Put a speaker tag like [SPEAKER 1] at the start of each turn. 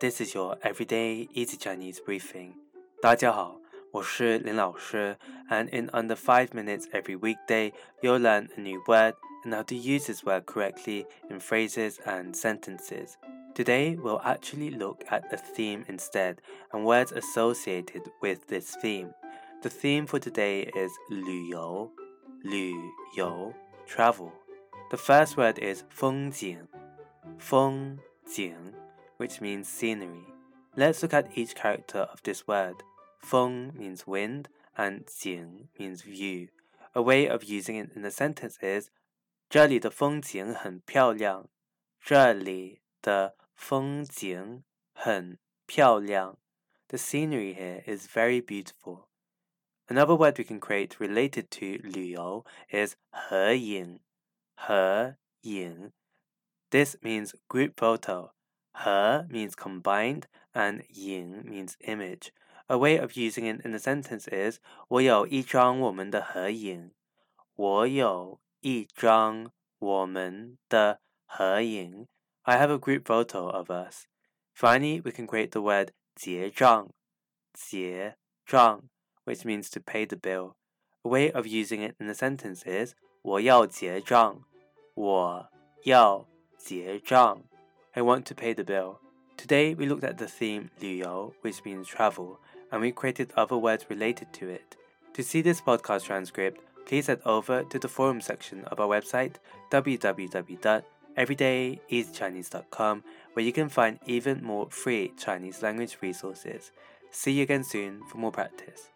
[SPEAKER 1] This is your everyday easy Chinese briefing. 大家好，我是林老师, and in under 5 minutes every weekday, you'll learn a new word and how to use this word correctly in phrases and sentences. Today, we'll actually look at a theme instead and words associated with this theme. The theme for today is 旅游,旅游, travel. The first word is 风景,风景 which means scenery. Let's look at each character of this word. Feng means wind and jing means view. A way of using it in a sentence is 这里的风景很漂亮。这里的风景很漂亮。The scenery here is very beautiful. Another word we can create related to 旅游 is 合影。合影 This means group photo. He means combined and ying means image. A way of using it in a sentence is 我有一张我们的合影。我有一张我们的合影。I have a group photo of us. Finally, we can create the word 结账,结账, which means to pay the bill. A way of using it in a sentence is 我要结账,我要结账。I want to pay the bill. Today we looked at the theme 旅游, which means travel, and we created other words related to it. To see this podcast transcript, please head over to the forum section of our website www.everydayeasychinese.com where you can find even more free Chinese language resources. See you again soon for more practice.